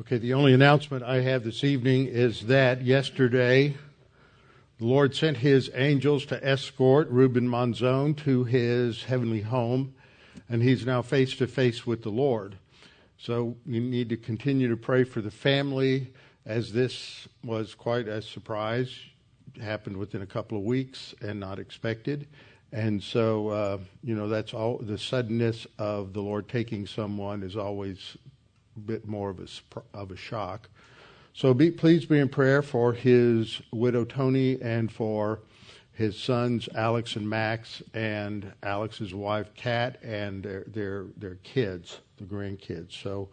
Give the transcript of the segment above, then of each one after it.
Okay, the only announcement I have this evening is that yesterday the Lord sent his angels to escort Ruben Monzon to his heavenly home, and he's now face to face with the Lord. So we need to continue to pray for the family, as this was quite a surprise. It happened within a couple of weeks and not expected. And so, uh, you know, that's all the suddenness of the Lord taking someone is always bit more of a, of a shock. So be, please be in prayer for his widow Tony and for his sons Alex and Max and Alex's wife Kat and their their, their kids, the grandkids. So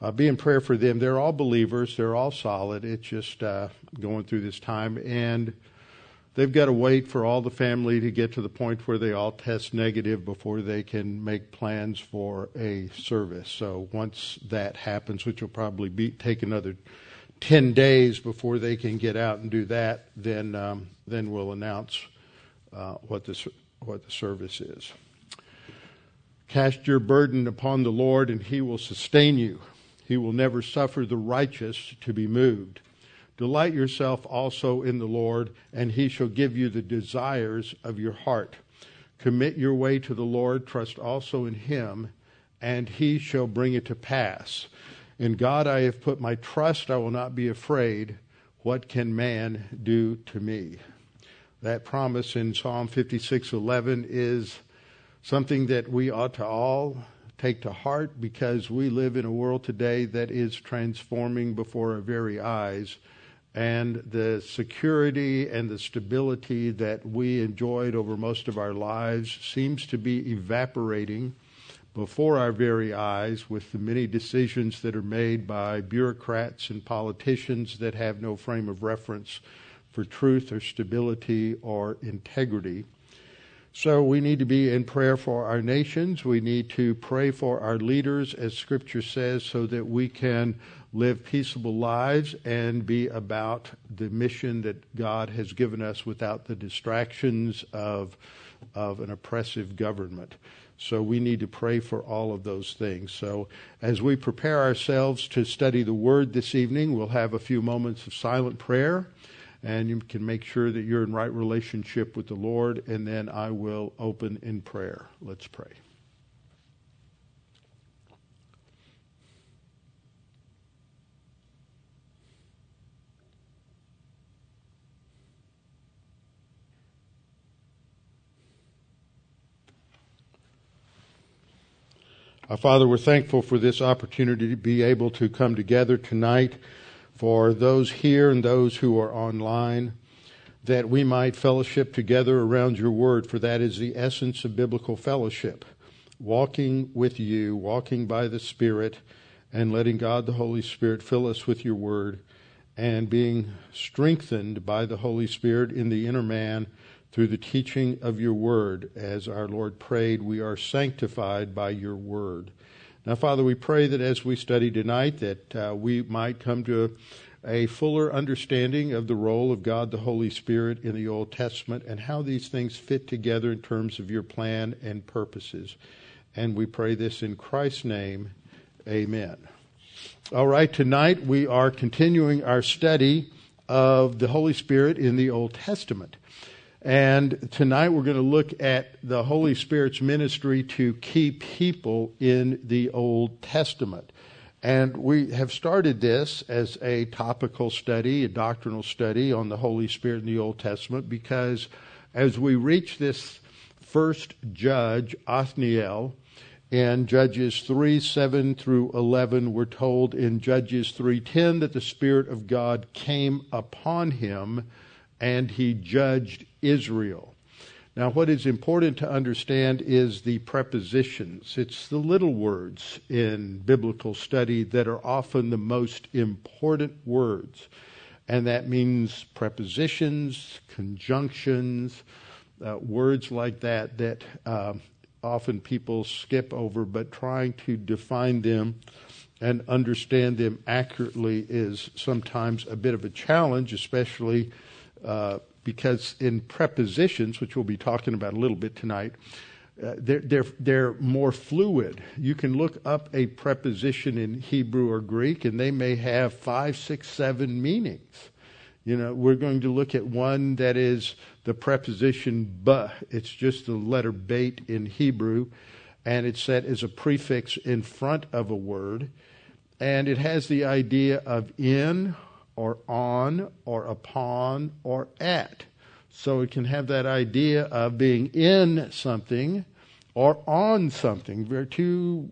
uh, be in prayer for them. They're all believers. They're all solid. It's just uh, going through this time and they've got to wait for all the family to get to the point where they all test negative before they can make plans for a service. So once that happens, which will probably be take another 10 days before they can get out and do that, then, um, then we'll announce uh, what, the, what the service is. Cast your burden upon the Lord, and he will sustain you. He will never suffer the righteous to be moved. Delight yourself also in the Lord, and he shall give you the desires of your heart. Commit your way to the Lord, trust also in him, and he shall bring it to pass. In God I have put my trust. I will not be afraid. What can man do to me? That promise in Psalm 56:11 is something that we ought to all take to heart because we live in a world today that is transforming before our very eyes and the security and the stability that we enjoyed over most of our lives seems to be evaporating before our very eyes with the many decisions that are made by bureaucrats and politicians that have no frame of reference for truth or stability or integrity. So we need to be in prayer for our nations. We need to pray for our leaders, as Scripture says, so that we can live peaceable lives and be about the mission that God has given us without the distractions of, of an oppressive government. So we need to pray for all of those things. So as we prepare ourselves to study the Word this evening, we'll have a few moments of silent prayer, and you can make sure that you're in right relationship with the Lord, and then I will open in prayer. Let's pray. Our Father, we're thankful for this opportunity to be able to come together tonight for those here and those who are online, that we might fellowship together around your word, for that is the essence of biblical fellowship. Walking with you, walking by the Spirit, and letting God the Holy Spirit fill us with your word, and being strengthened by the Holy Spirit in the inner man through the teaching of your word. As our Lord prayed, we are sanctified by your word. Now, Father, we pray that as we study tonight, that uh, we might come to a fuller understanding of the role of God the Holy Spirit in the Old Testament and how these things fit together in terms of your plan and purposes. And we pray this in Christ's name. Amen. All right, tonight we are continuing our study of the Holy Spirit in the Old Testament. And tonight we're going to look at the Holy Spirit's ministry to key people in the Old Testament. And we have started this as a topical study, a doctrinal study on the Holy Spirit in the Old Testament, because as we reach this first judge, Othniel, in Judges 3 7 through 11, we're told in Judges 3:10 that the Spirit of God came upon him and he judged Israel. Now, what is important to understand is the prepositions. It's the little words in biblical study that are often the most important words. And that means prepositions, conjunctions, uh, words like that that uh, often people skip over, but trying to define them and understand them accurately is sometimes a bit of a challenge, especially uh, because in prepositions, which we'll be talking about a little bit tonight, uh, they're, they're, they're more fluid. You can look up a preposition in Hebrew or Greek, and they may have five, six, seven meanings. You know, we're going to look at one that is the preposition ba. It's just the letter bait in Hebrew, and it's set as a prefix in front of a word. And it has the idea of in or on or upon or at. So it can have that idea of being in something or on something. They're two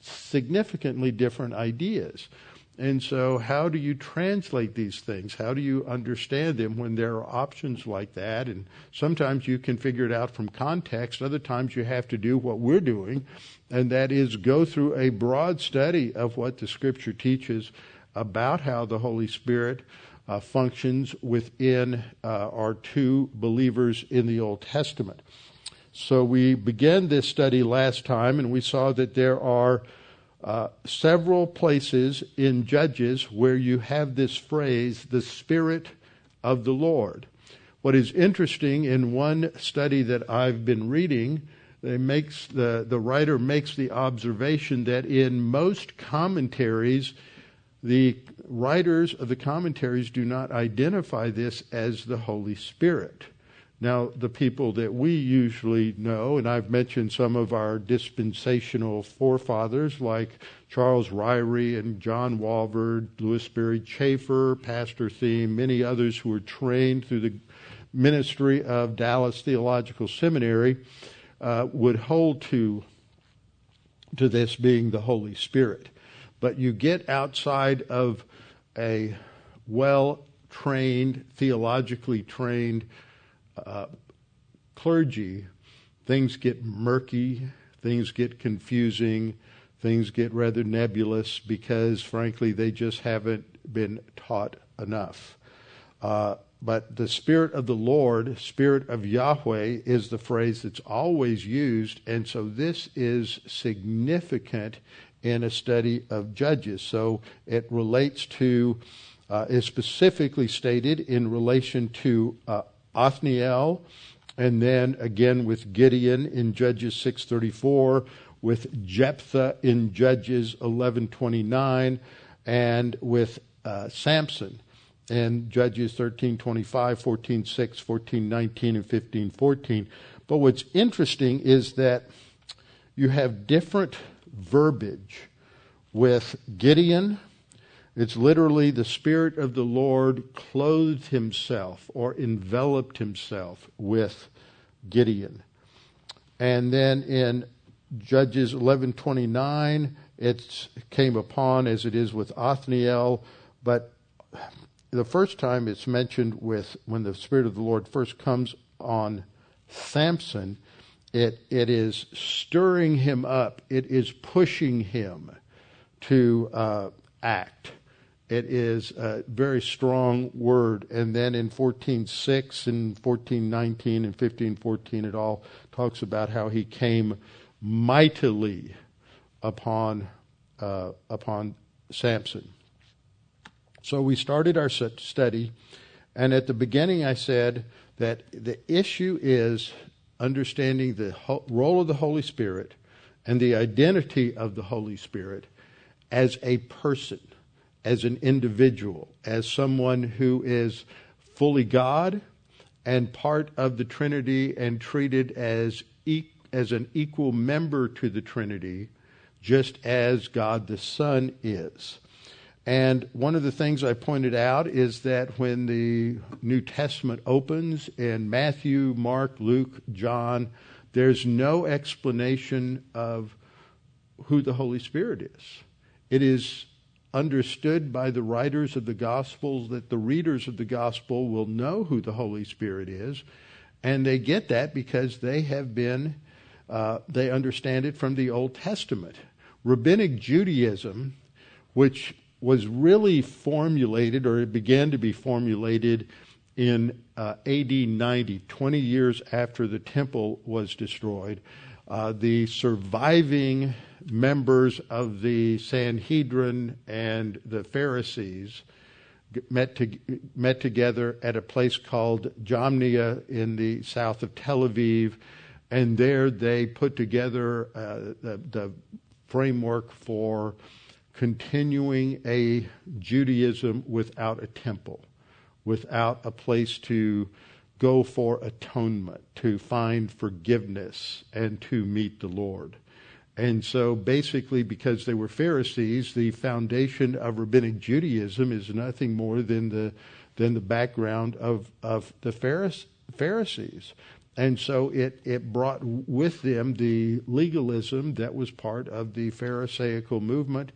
significantly different ideas. And so, how do you translate these things? How do you understand them when there are options like that? And sometimes you can figure it out from context. Other times you have to do what we're doing, and that is go through a broad study of what the Scripture teaches about how the Holy Spirit uh, functions within uh, our two believers in the Old Testament. So we began this study last time, and we saw that there are uh, several places in Judges where you have this phrase, the Spirit of the Lord. What is interesting in one study that I've been reading, makes the, the writer makes the observation that in most commentaries, the writers of the commentaries do not identify this as the Holy Spirit. Now, the people that we usually know, and I've mentioned some of our dispensational forefathers like Charles Ryrie and John Walvoord, Lewis Sperry Chafer, Pastor Thieme, many others who were trained through the ministry of Dallas Theological Seminary, uh, would hold to, to this being the Holy Spirit but you get outside of a well trained, theologically trained uh, clergy, things get murky, things get confusing, things get rather nebulous because, frankly, they just haven't been taught enough. Uh, but the Spirit of the Lord, Spirit of Yahweh, is the phrase that's always used, and so this is significant in a study of Judges. So it relates to, uh, is specifically stated in relation to uh, Othniel, and then again with Gideon in Judges 6:34, with Jephthah in Judges 11:29, and with uh, Samson in Judges 13:25, 14:6, 14:19, and 15:14. But what's interesting is that you have different verbiage with Gideon. It's literally the Spirit of the Lord clothed himself or enveloped himself with Gideon. And then in Judges 11:29, it came upon as it is with Othniel, but the first time it's mentioned with when the Spirit of the Lord first comes on Samson, it, it is stirring him up. It is pushing him to uh, act. It is a very strong word. And then in 14.6 and 14.19 and 15.14, it all talks about how he came mightily upon, uh, upon Samson. So we started our study, and at the beginning I said that the issue is understanding the role of the Holy Spirit and the identity of the Holy Spirit as a person, as an individual, as someone who is fully God and part of the Trinity and treated as, e- as an equal member to the Trinity, just as God the Son is. And one of the things I pointed out is that when the New Testament opens in Matthew, Mark, Luke, John, there's no explanation of who the Holy Spirit is. It is understood by the writers of the Gospels that the readers of the Gospel will know who the Holy Spirit is, and they get that because they have been, uh, they understand it from the Old Testament. Rabbinic Judaism, which was really formulated, or it began to be formulated in uh, AD 90, 20 years after the temple was destroyed. Uh, the surviving members of the Sanhedrin and the Pharisees met, to, met together at a place called Jamnia in the south of Tel Aviv. And there they put together uh, the, the framework for continuing a Judaism without a temple, without a place to go for atonement, to find forgiveness, and to meet the Lord. And so basically, because they were Pharisees, the foundation of rabbinic Judaism is nothing more than the, than the background of, of the Pharisees. And so it, it brought with them the legalism that was part of the Pharisaical movement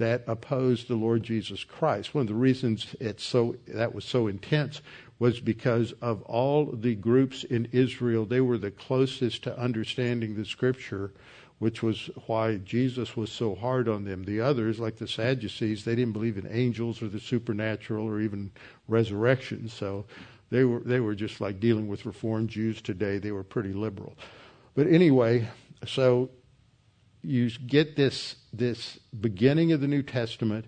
that opposed the Lord Jesus Christ. One of the reasons it's so that was so intense was because of all the groups in Israel, they were the closest to understanding the scripture, which was why Jesus was so hard on them. The others, like the Sadducees, they didn't believe in angels or the supernatural or even resurrection. So they were they were just like dealing with reformed Jews today. They were pretty liberal. But anyway, so you get this this beginning of the New Testament,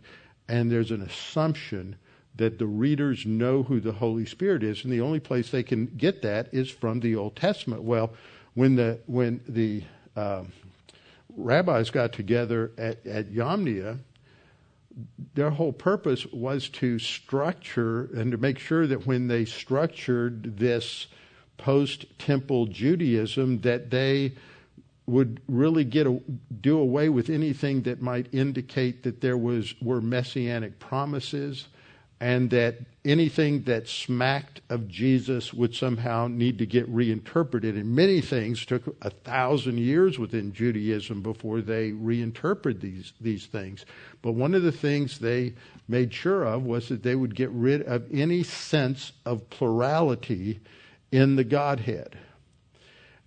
and there's an assumption that the readers know who the Holy Spirit is, and the only place they can get that is from the Old Testament. Well, when the when the uh, rabbis got together at, at Yomnia, their whole purpose was to structure and to make sure that when they structured this post-temple Judaism, that they would really get a, do away with anything that might indicate that there was were messianic promises and that anything that smacked of Jesus would somehow need to get reinterpreted. And many things took a thousand years within Judaism before they reinterpreted these, these things. But one of the things they made sure of was that they would get rid of any sense of plurality in the Godhead.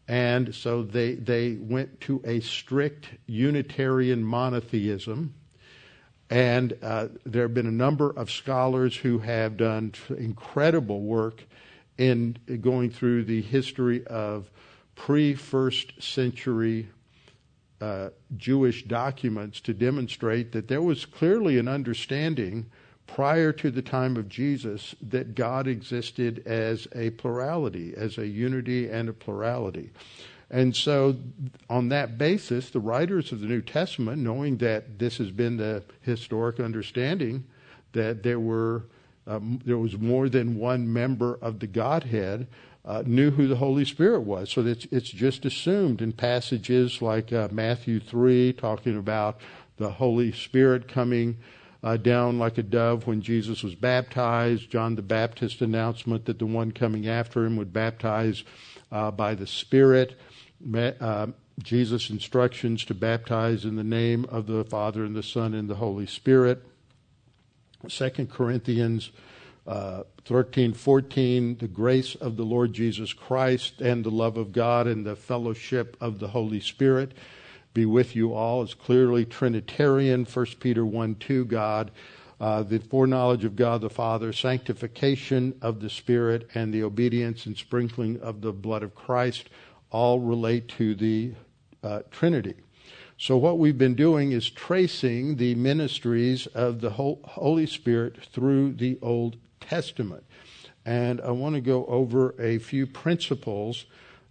And so they, they went to a strict Unitarian monotheism. And uh, there have been a number of scholars who have done incredible work in going through the history of pre first century uh, Jewish documents to demonstrate that there was clearly an understanding prior to the time of Jesus that God existed as a plurality, as a unity and a plurality. And so, on that basis, the writers of the New Testament, knowing that this has been the historic understanding that there were um, there was more than one member of the Godhead, uh, knew who the Holy Spirit was. So it's it's just assumed in passages like uh, Matthew three, talking about the Holy Spirit coming. Uh, down like a dove when Jesus was baptized. John the Baptist announcement that the one coming after him would baptize uh, by the Spirit uh, Jesus' instructions to baptize in the name of the Father and the Son and the Holy Spirit. 2 Corinthians uh, 13, 14, the grace of the Lord Jesus Christ and the love of God and the fellowship of the Holy Spirit be with you all. It's clearly Trinitarian. 1 Peter 1, 2, God. Uh, the foreknowledge of God the Father, sanctification of the Spirit, and the obedience and sprinkling of the blood of Christ all relate to the uh, Trinity. So, what we've been doing is tracing the ministries of the Holy Spirit through the Old Testament. And I want to go over a few principles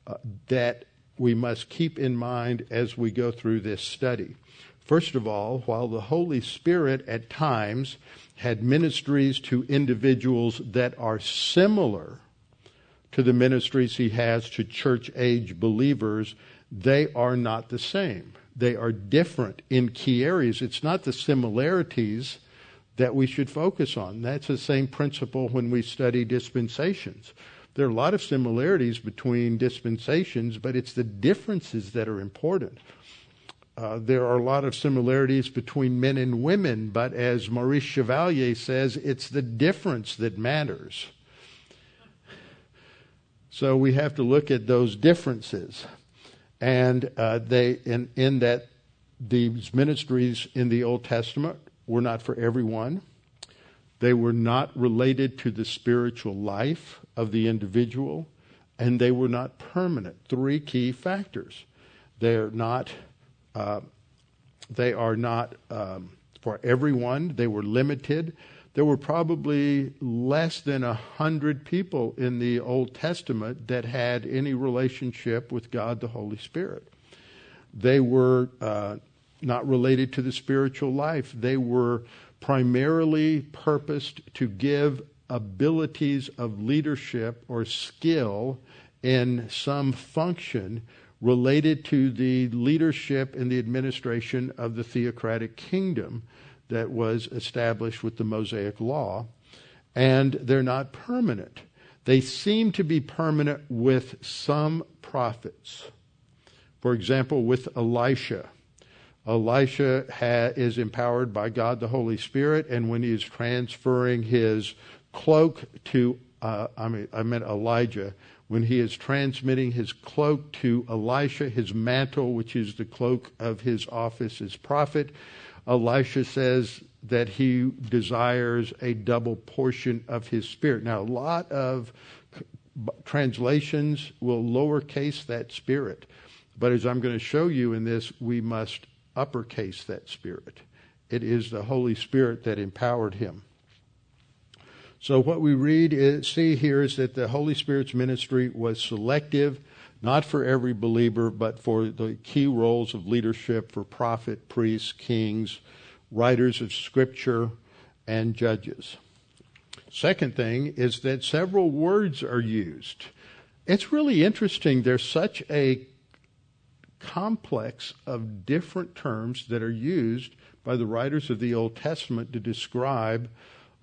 uh, that we must keep in mind as we go through this study. First of all, while the Holy Spirit at times had ministries to individuals that are similar to the ministries he has to church age believers, they are not the same. They are different in key areas. It's not the similarities that we should focus on. That's the same principle when we study dispensations. There are a lot of similarities between dispensations, but it's the differences that are important. Uh, there are a lot of similarities between men and women, but as Maurice Chevalier says, it's the difference that matters. So we have to look at those differences. And uh, they, in, in that these ministries in the Old Testament were not for everyone. They were not related to the spiritual life of the individual, and they were not permanent. Three key factors. They're not. Uh, they are not um, for everyone. They were limited. there were probably less than a hundred people in the Old Testament that had any relationship with God the Holy Spirit. They were uh, not related to the spiritual life. They were primarily purposed to give abilities of leadership or skill in some function related to the leadership and the administration of the theocratic kingdom that was established with the Mosaic Law. And they're not permanent. They seem to be permanent with some prophets. For example, with Elisha. Elisha ha- is empowered by God the Holy Spirit, and when he is transferring his cloak to, uh, I mean, I meant Elijah, when he is transmitting his cloak to Elisha, his mantle, which is the cloak of his office as prophet, Elisha says that he desires a double portion of his spirit. Now, a lot of translations will lowercase that spirit. But as I'm going to show you in this, we must uppercase that Spirit. It is the Holy Spirit that empowered him. So what we read is, see here is that the Holy Spirit's ministry was selective, not for every believer, but for the key roles of leadership for prophet, priests, kings, writers of scripture, and judges. Second thing is that several words are used. It's really interesting. There's such a complex of different terms that are used by the writers of the Old Testament to describe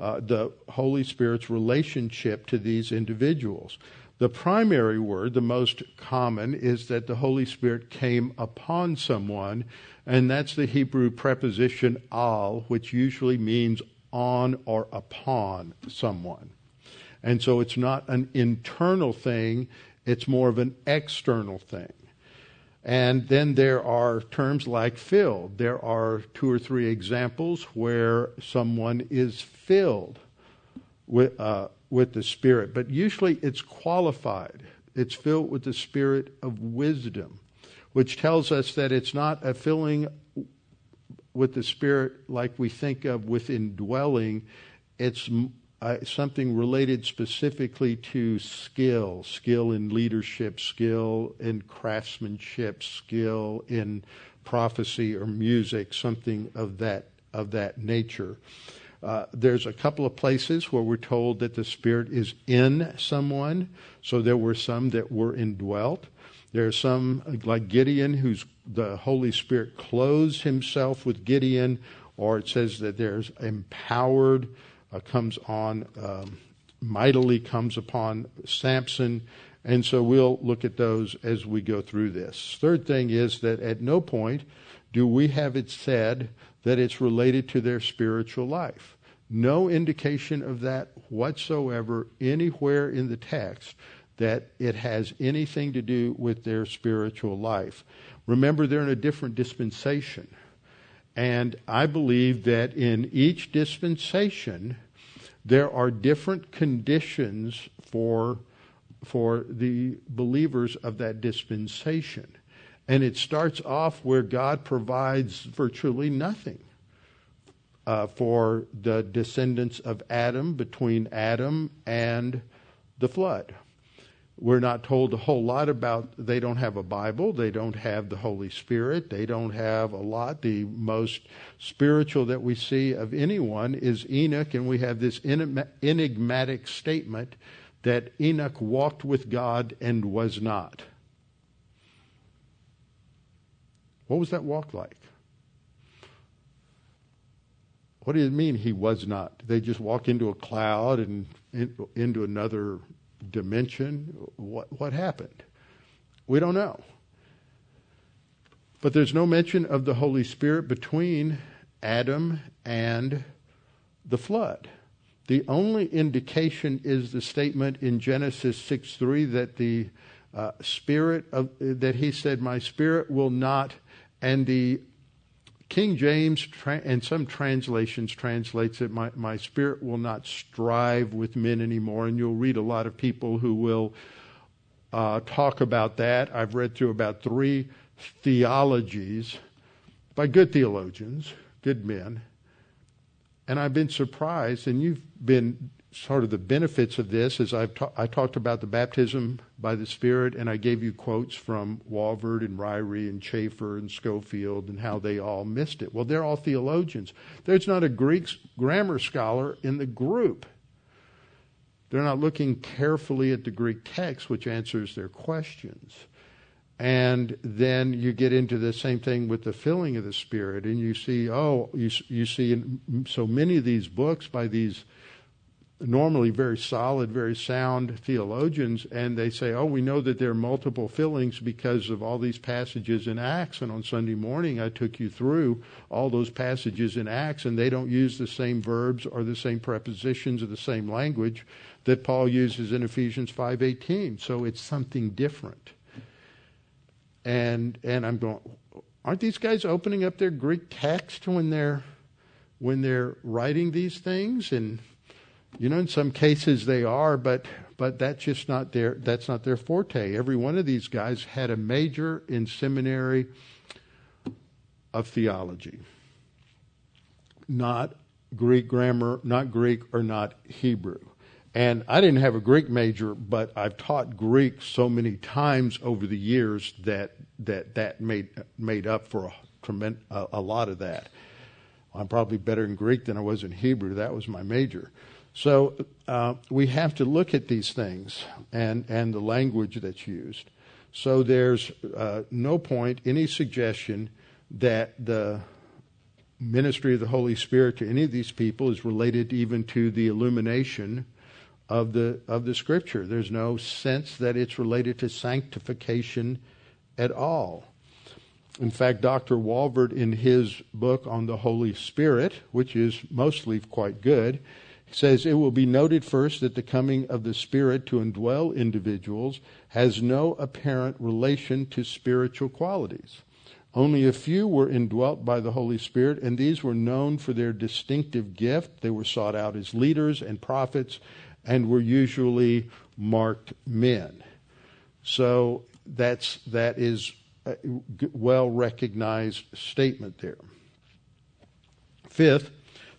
uh, the Holy Spirit's relationship to these individuals. The primary word, the most common, is that the Holy Spirit came upon someone, and that's the Hebrew preposition al, which usually means on or upon someone. And so it's not an internal thing, it's more of an external thing. And then there are terms like filled. There are two or three examples where someone is filled with, uh, with the Spirit, but usually it's qualified. It's filled with the Spirit of wisdom, which tells us that it's not a filling with the Spirit like we think of with indwelling. It's uh, something related specifically to skill, skill in leadership, skill in craftsmanship, skill in prophecy or music, something of that of that nature. Uh, there's a couple of places where we're told that the Spirit is in someone. So there were some that were indwelt. There are some, like Gideon, who's the Holy Spirit clothes himself with Gideon, or it says that there's empowered uh, comes on, um, mightily comes upon Samson. And so we'll look at those as we go through this. Third thing is that at no point do we have it said that it's related to their spiritual life. No indication of that whatsoever anywhere in the text that it has anything to do with their spiritual life. Remember, they're in a different dispensation. And I believe that in each dispensation, there are different conditions for, for the believers of that dispensation. And it starts off where God provides virtually nothing uh, for the descendants of Adam between Adam and the flood. We're not told a whole lot about, they don't have a Bible, they don't have the Holy Spirit, they don't have a lot. The most spiritual that we see of anyone is Enoch, and we have this enigmatic statement that Enoch walked with God and was not. What was that walk like? What does it mean he was not? They just walk into a cloud and into another dimension? What, what happened? We don't know. But there's no mention of the Holy Spirit between Adam and the flood. The only indication is the statement in Genesis 6 3 that the uh, spirit of, that he said, My spirit will not, and the King James and some translations translates it, my, my spirit will not strive with men anymore. And you'll read a lot of people who will uh, talk about that. I've read through about three theologies by good theologians, good men, And I've been surprised, and you've been sort of the benefits of this as I've ta- I talked about the baptism by the Spirit, and I gave you quotes from Walvoord and Ryrie and Chafer and Scofield and how they all missed it. Well, they're all theologians. There's not a Greek grammar scholar in the group. They're not looking carefully at the Greek text, which answers their questions. And then you get into the same thing with the filling of the Spirit, and you see, oh, you, you see in so many of these books by these normally very solid, very sound theologians, and they say, oh, we know that there are multiple fillings because of all these passages in Acts. And on Sunday morning, I took you through all those passages in Acts, and they don't use the same verbs or the same prepositions or the same language that Paul uses in Ephesians 5:18. So it's something different. And and I'm going, aren't these guys opening up their Greek text when they're when they're writing these things and you know, in some cases they are, but but that's just not their that's not their forte. Every one of these guys had a major in seminary of theology, not Greek grammar, not Greek or not Hebrew. And I didn't have a Greek major, but I've taught Greek so many times over the years that that that made made up for a, tremend, a, a lot of that. I'm probably better in Greek than I was in Hebrew. That was my major. So uh, we have to look at these things and, and the language that's used. So there's uh, no point, any suggestion that the ministry of the Holy Spirit to any of these people is related even to the illumination of the of the Scripture. There's no sense that it's related to sanctification at all. In fact, Dr. Walvoord, in his book on the Holy Spirit, which is mostly quite good, says it will be noted first that the coming of the Spirit to indwell individuals has no apparent relation to spiritual qualities. Only a few were indwelt by the Holy Spirit, and these were known for their distinctive gift. They were sought out as leaders and prophets and were usually marked men. So that's, that is a well recognized statement there. Fifth,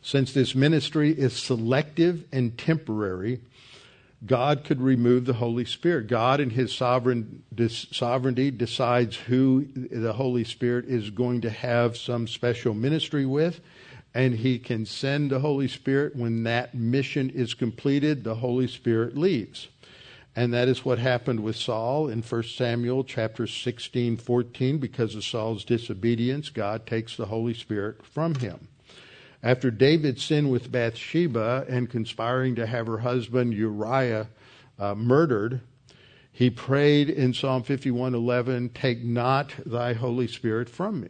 since this ministry is selective and temporary, God could remove the Holy Spirit. God, in His sovereign sovereignty, decides who the Holy Spirit is going to have some special ministry with, and He can send the Holy Spirit when that mission is completed. The Holy Spirit leaves, and that is what happened with Saul in 1 Samuel chapter 16, 14. Because of Saul's disobedience, God takes the Holy Spirit from him. After David sinned with Bathsheba and conspiring to have her husband Uriah uh, murdered, he prayed in Psalm 51:11, "Take not thy Holy Spirit from me."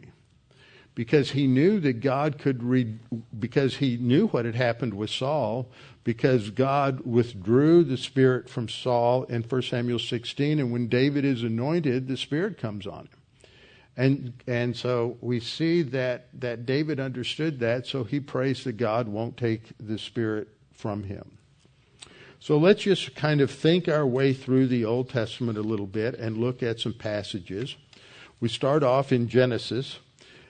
Because he knew that God could read, because he knew what had happened with Saul, because God withdrew the Spirit from Saul in 1 Samuel 16, and when David is anointed, the Spirit comes on him. And and so we see that that David understood that, so he prays that God won't take the spirit from him. So let's just kind of think our way through the Old Testament a little bit and look at some passages. We start off in Genesis.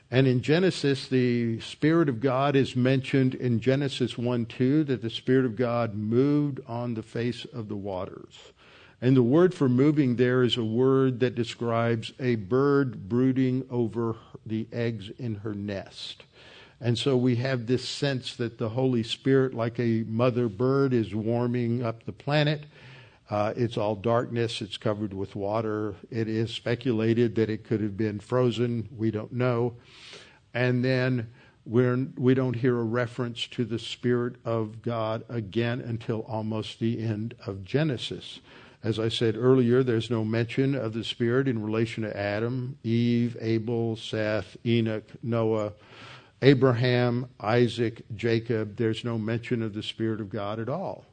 And in Genesis, the Spirit of God is mentioned in Genesis 1 2, that the Spirit of God moved on the face of the waters. And the word for moving there is a word that describes a bird brooding over the eggs in her nest. And so we have this sense that the Holy Spirit, like a mother bird, is warming up the planet. Uh, it's all darkness. It's covered with water. It is speculated that it could have been frozen. We don't know. And then we're, we don't hear a reference to the Spirit of God again until almost the end of Genesis. As I said earlier, there's no mention of the Spirit in relation to Adam, Eve, Abel, Seth, Enoch, Noah, Abraham, Isaac, Jacob. There's no mention of the Spirit of God at all.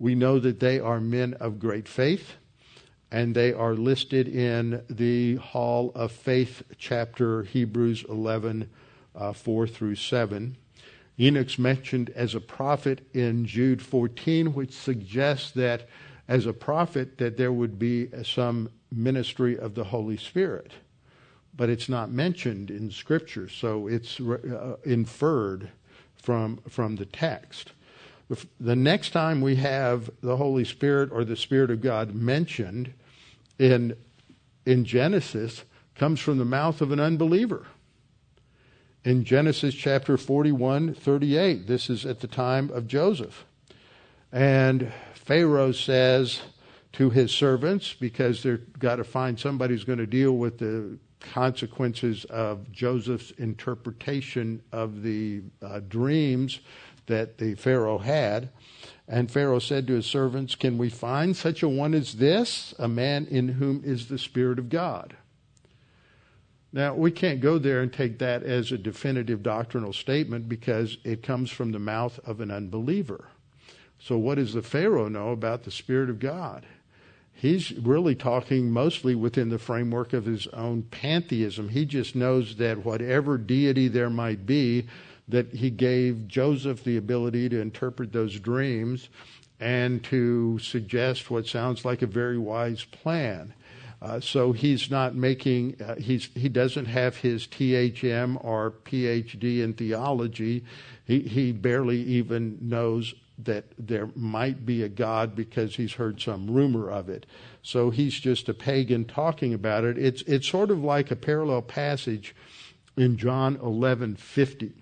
We know that they are men of great faith, and they are listed in the Hall of Faith chapter, Hebrews 11, uh, 4 through 7. Enoch's mentioned as a prophet in Jude 14, which suggests that as a prophet that there would be some ministry of the Holy Spirit. But it's not mentioned in Scripture, so it's uh, inferred from, from the text. The next time we have the Holy Spirit or the Spirit of God mentioned in, in Genesis comes from the mouth of an unbeliever. In Genesis chapter 41, 38, this is at the time of Joseph. And Pharaoh says to his servants, because they've got to find somebody who's going to deal with the consequences of Joseph's interpretation of the uh, dreams that the Pharaoh had. And Pharaoh said to his servants, Can we find such a one as this, a man in whom is the Spirit of God? Now, we can't go there and take that as a definitive doctrinal statement because it comes from the mouth of an unbeliever. So, what does the Pharaoh know about the Spirit of God? He's really talking mostly within the framework of his own pantheism. He just knows that whatever deity there might be, that he gave Joseph the ability to interpret those dreams and to suggest what sounds like a very wise plan. Uh, so he's not making, uh, he's, he doesn't have his THM or PhD in theology. He, he barely even knows that there might be a God because he's heard some rumor of it. So he's just a pagan talking about it. It's, it's sort of like a parallel passage in John 11:50.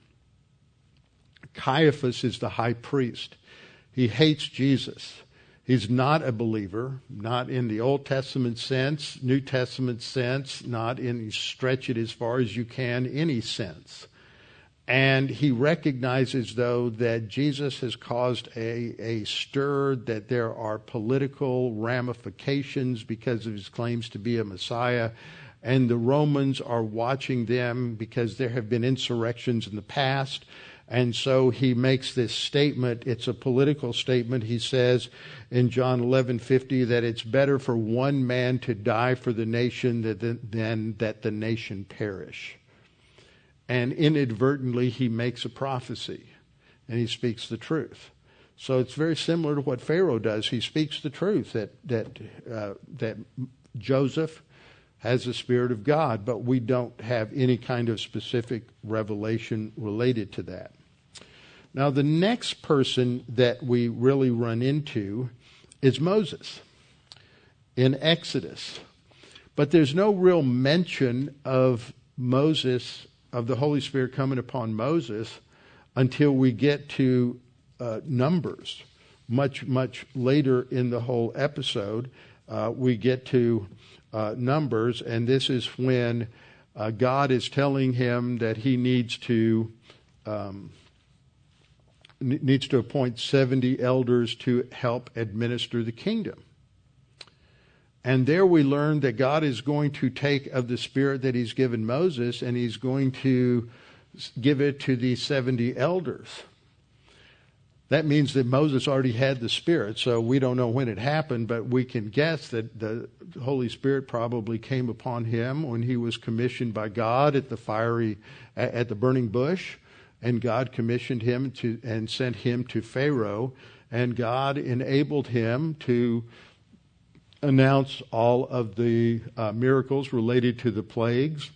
Caiaphas is the high priest. He hates Jesus. He's not a believer, not in the Old Testament sense, New Testament sense, not in stretch it as far as you can, any sense. And he recognizes, though, that Jesus has caused a, a stir, that there are political ramifications because of his claims to be a Messiah. And the Romans are watching them because there have been insurrections in the past. And so he makes this statement. It's a political statement. He says in John 11:50 that it's better for one man to die for the nation than, than that the nation perish and inadvertently he makes a prophecy and he speaks the truth. So it's very similar to what Pharaoh does. He speaks the truth that that uh, that Joseph has the spirit of God, but we don't have any kind of specific revelation related to that. Now, the next person that we really run into is Moses in Exodus. But there's no real mention of Moses of the Holy Spirit coming upon Moses until we get to uh, Numbers. Much, much later in the whole episode, uh, we get to uh, Numbers, and this is when uh, God is telling him that he needs to. Um, needs to appoint 70 elders to help administer the kingdom. And there we learn that God is going to take of the Spirit that He's given Moses and He's going to give it to the 70 elders. That means that Moses already had the Spirit, so we don't know when it happened, but we can guess that the Holy Spirit probably came upon him when he was commissioned by God at the fiery, at the burning bush, and God commissioned him to and sent him to Pharaoh, and God enabled him to announce all of the uh, miracles related to the plagues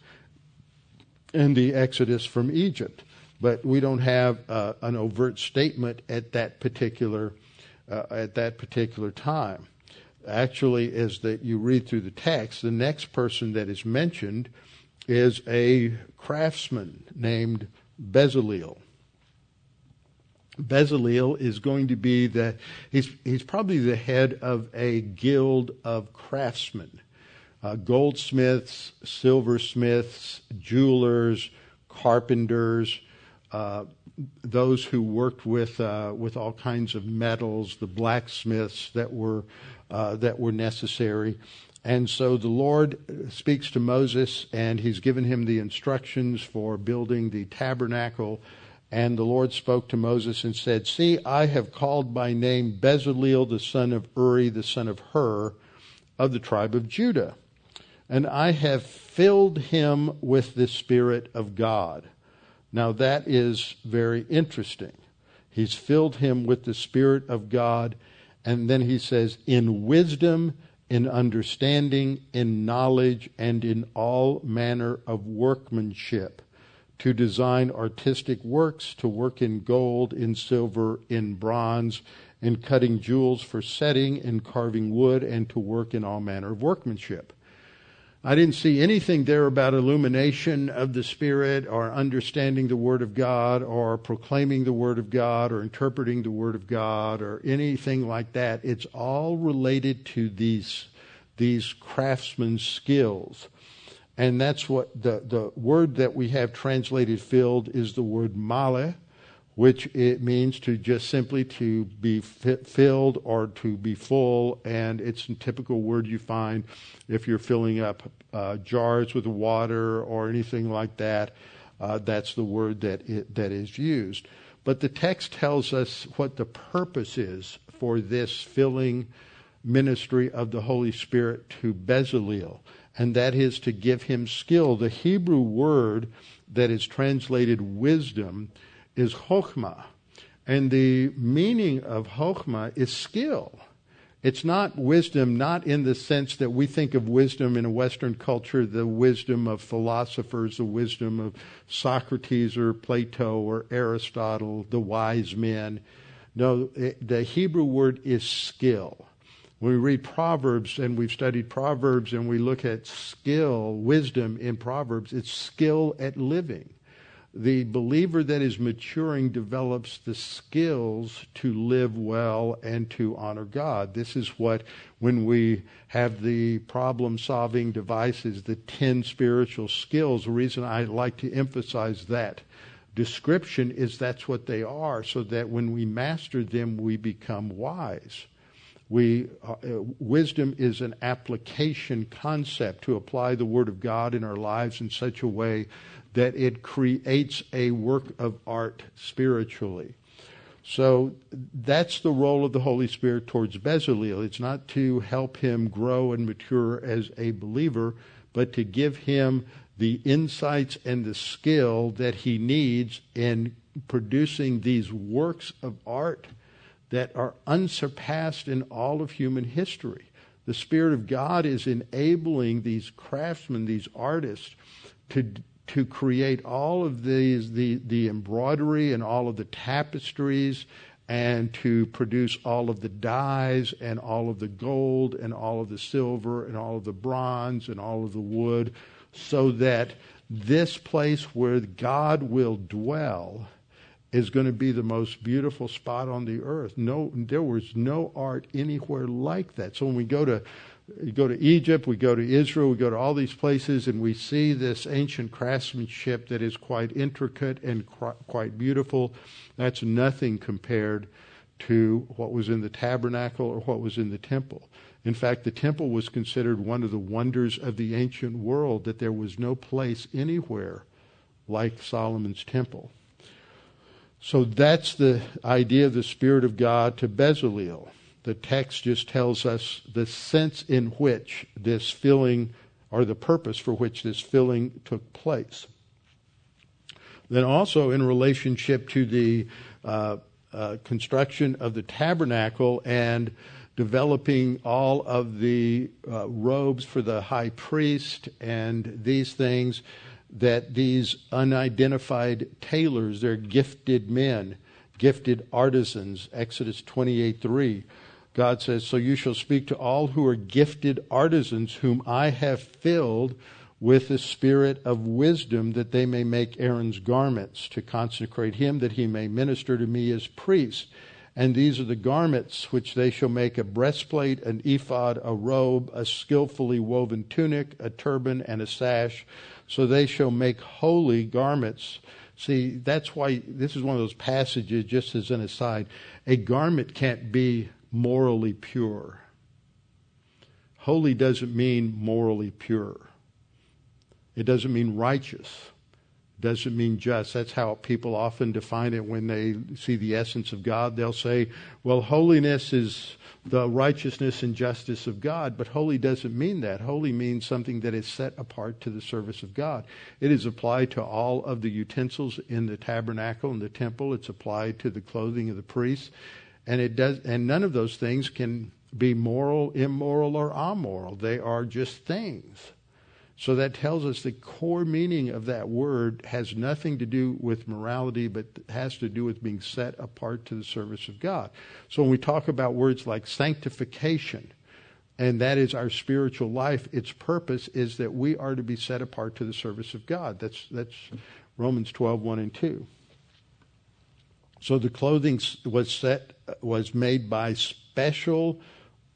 and the exodus from Egypt. But we don't have uh, an overt statement at that particular uh, at that particular time. Actually, as that you read through the text, the next person that is mentioned is a craftsman named Bezaleel. Bezaleel is going to be the, he's, he's probably the head of a guild of craftsmen, uh, goldsmiths, silversmiths, jewelers, carpenters, uh, those who worked with, uh, with all kinds of metals, the blacksmiths that were, uh, that were necessary. And so the Lord speaks to Moses, and he's given him the instructions for building the tabernacle and the Lord spoke to Moses and said, See, I have called by name Bezaleel the son of Uri, the son of Hur, of the tribe of Judah. And I have filled him with the Spirit of God. Now that is very interesting. He's filled him with the Spirit of God. And then he says, in wisdom, in understanding, in knowledge, and in all manner of workmanship to design artistic works, to work in gold, in silver, in bronze, in cutting jewels for setting, in carving wood, and to work in all manner of workmanship. I didn't see anything there about illumination of the Spirit or understanding the Word of God or proclaiming the Word of God or interpreting the Word of God or anything like that. It's all related to these, these craftsman's skills. And that's what the, the word that we have translated filled is the word male, which it means to just simply to be filled or to be full, and it's a typical word you find if you're filling up uh, jars with water or anything like that. Uh, that's the word that it, that is used. But the text tells us what the purpose is for this filling ministry of the Holy Spirit to Bezalel, and that is to give him skill. The Hebrew word that is translated wisdom is chokhmah. And the meaning of chokhmah is skill. It's not wisdom, not in the sense that we think of wisdom in a Western culture, the wisdom of philosophers, the wisdom of Socrates or Plato or Aristotle, the wise men. No, the Hebrew word is skill. We read Proverbs and we've studied Proverbs and we look at skill, wisdom in Proverbs, it's skill at living the believer that is maturing develops the skills to live well and to honor God. This is what, when we have the problem solving devices, the 10 spiritual skills, the reason I like to emphasize that description is that's what they are, so that when we master them, we become wise. We, uh, wisdom is an application concept to apply the Word of God in our lives in such a way that it creates a work of art spiritually. So that's the role of the Holy Spirit towards Bezalel. It's not to help him grow and mature as a believer, but to give him the insights and the skill that he needs in producing these works of art that are unsurpassed in all of human history. The Spirit of God is enabling these craftsmen, these artists, to to create all of these, the, the embroidery and all of the tapestries and to produce all of the dyes and all of the gold and all of the silver and all of the bronze and all of the wood so that this place where God will dwell is going to be the most beautiful spot on the earth. No, there was no art anywhere like that. So when we go to we go to Egypt, we go to Israel, we go to all these places, and we see this ancient craftsmanship that is quite intricate and quite beautiful. That's nothing compared to what was in the tabernacle or what was in the temple. In fact, the temple was considered one of the wonders of the ancient world, that there was no place anywhere like Solomon's temple. So that's the idea of the Spirit of God to Bezalel the text just tells us the sense in which this filling, or the purpose for which this filling took place. Then also in relationship to the uh, uh, construction of the tabernacle and developing all of the uh, robes for the high priest and these things, that these unidentified tailors, they're gifted men, gifted artisans, Exodus 28 3 God says, So you shall speak to all who are gifted artisans, whom I have filled with the spirit of wisdom, that they may make Aaron's garments, to consecrate him, that he may minister to me as priest. And these are the garments which they shall make a breastplate, an ephod, a robe, a skillfully woven tunic, a turban, and a sash. So they shall make holy garments. See, that's why this is one of those passages, just as an aside. A garment can't be morally pure. Holy doesn't mean morally pure. It doesn't mean righteous. Doesn't mean just. That's how people often define it when they see the essence of God. They'll say, well, holiness is the righteousness and justice of God, but holy doesn't mean that. Holy means something that is set apart to the service of God. It is applied to all of the utensils in the tabernacle and the temple. It's applied to the clothing of the priests and it does and none of those things can be moral immoral or amoral they are just things So that tells us the core meaning of that word has nothing to do with morality, but has to do with being set apart to the service of God. So when we talk about words like sanctification, and that is our spiritual life, its purpose is that we are to be set apart to the service of God. That's, that's Romans 12, 1 and 2. So the clothing was set was made by special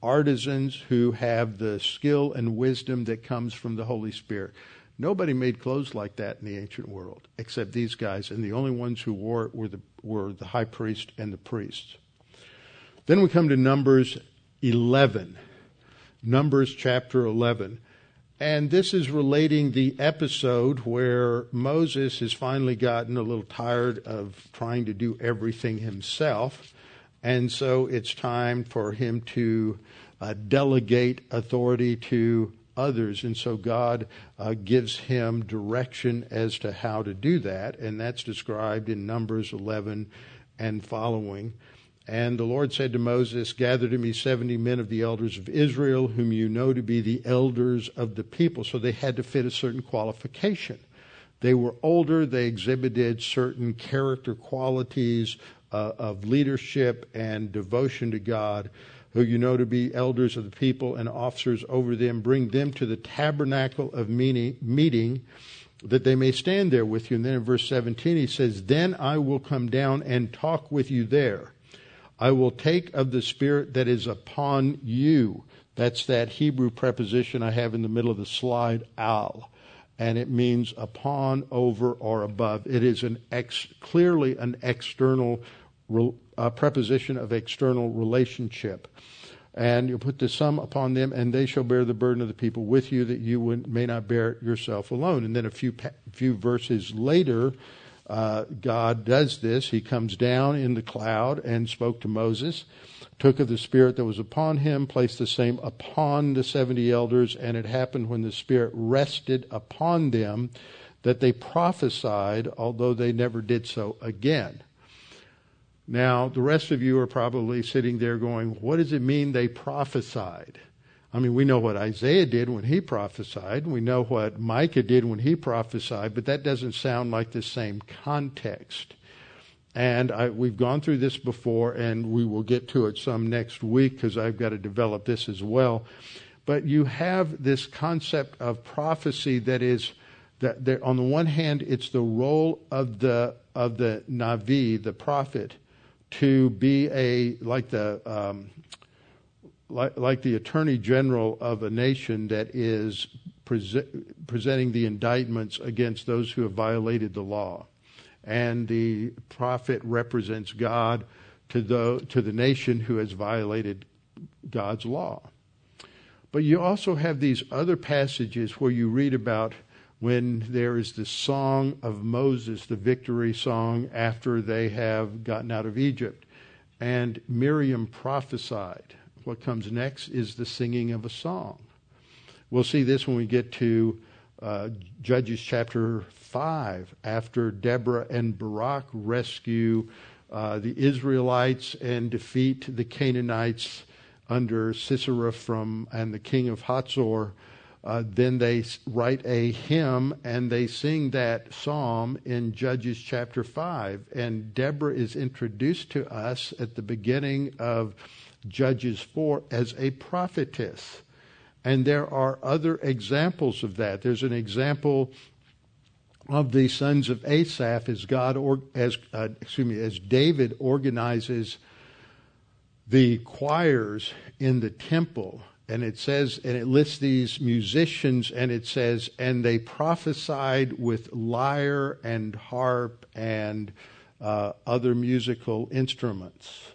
artisans who have the skill and wisdom that comes from the Holy Spirit. Nobody made clothes like that in the ancient world except these guys, and the only ones who wore it were the, were the high priest and the priests. Then we come to Numbers 11. Numbers chapter 11. And this is relating the episode where Moses has finally gotten a little tired of trying to do everything himself. And so it's time for him to uh, delegate authority to others. And so God uh, gives him direction as to how to do that. And that's described in Numbers 11 and following. And the Lord said to Moses, Gather to me 70 men of the elders of Israel, whom you know to be the elders of the people. So they had to fit a certain qualification. They were older, they exhibited certain character qualities uh, of leadership and devotion to God, who you know to be elders of the people and officers over them. Bring them to the tabernacle of meeting that they may stand there with you. And then in verse 17 he says, Then I will come down and talk with you there I will take of the Spirit that is upon you. That's that Hebrew preposition I have in the middle of the slide, al. And it means upon, over, or above. It is an ex, clearly an external uh, preposition of external relationship. And you'll put the sum upon them, and they shall bear the burden of the people with you, that you may not bear it yourself alone. And then a few few verses later, uh, God does this. He comes down in the cloud and spoke to Moses, took of the Spirit that was upon him, placed the same upon the 70 elders, and it happened when the Spirit rested upon them that they prophesied, although they never did so again. Now, the rest of you are probably sitting there going, What does it mean they prophesied? I mean, we know what Isaiah did when he prophesied. We know what Micah did when he prophesied, but that doesn't sound like the same context. And I, we've gone through this before, and we will get to it some next week because I've got to develop this as well. But you have this concept of prophecy that is that there, on the one hand, it's the role of the of the navi, the prophet, to be a like the um, like, like the attorney general of a nation that is pre- presenting the indictments against those who have violated the law. And the prophet represents God to the, to the nation who has violated God's law. But you also have these other passages where you read about when there is the song of Moses, the victory song after they have gotten out of Egypt. And Miriam prophesied what comes next is the singing of a song. We'll see this when we get to uh, Judges chapter 5, after Deborah and Barak rescue uh, the Israelites and defeat the Canaanites under Sisera from and the king of Hazor. Uh, then they write a hymn and they sing that psalm in Judges chapter 5. And Deborah is introduced to us at the beginning of Judges 4 as a prophetess. And there are other examples of that. There's an example of the sons of Asaph as God or as uh, excuse me as David organizes the choirs in the temple and it says and it lists these musicians and it says and they prophesied with lyre and harp and uh, other musical instruments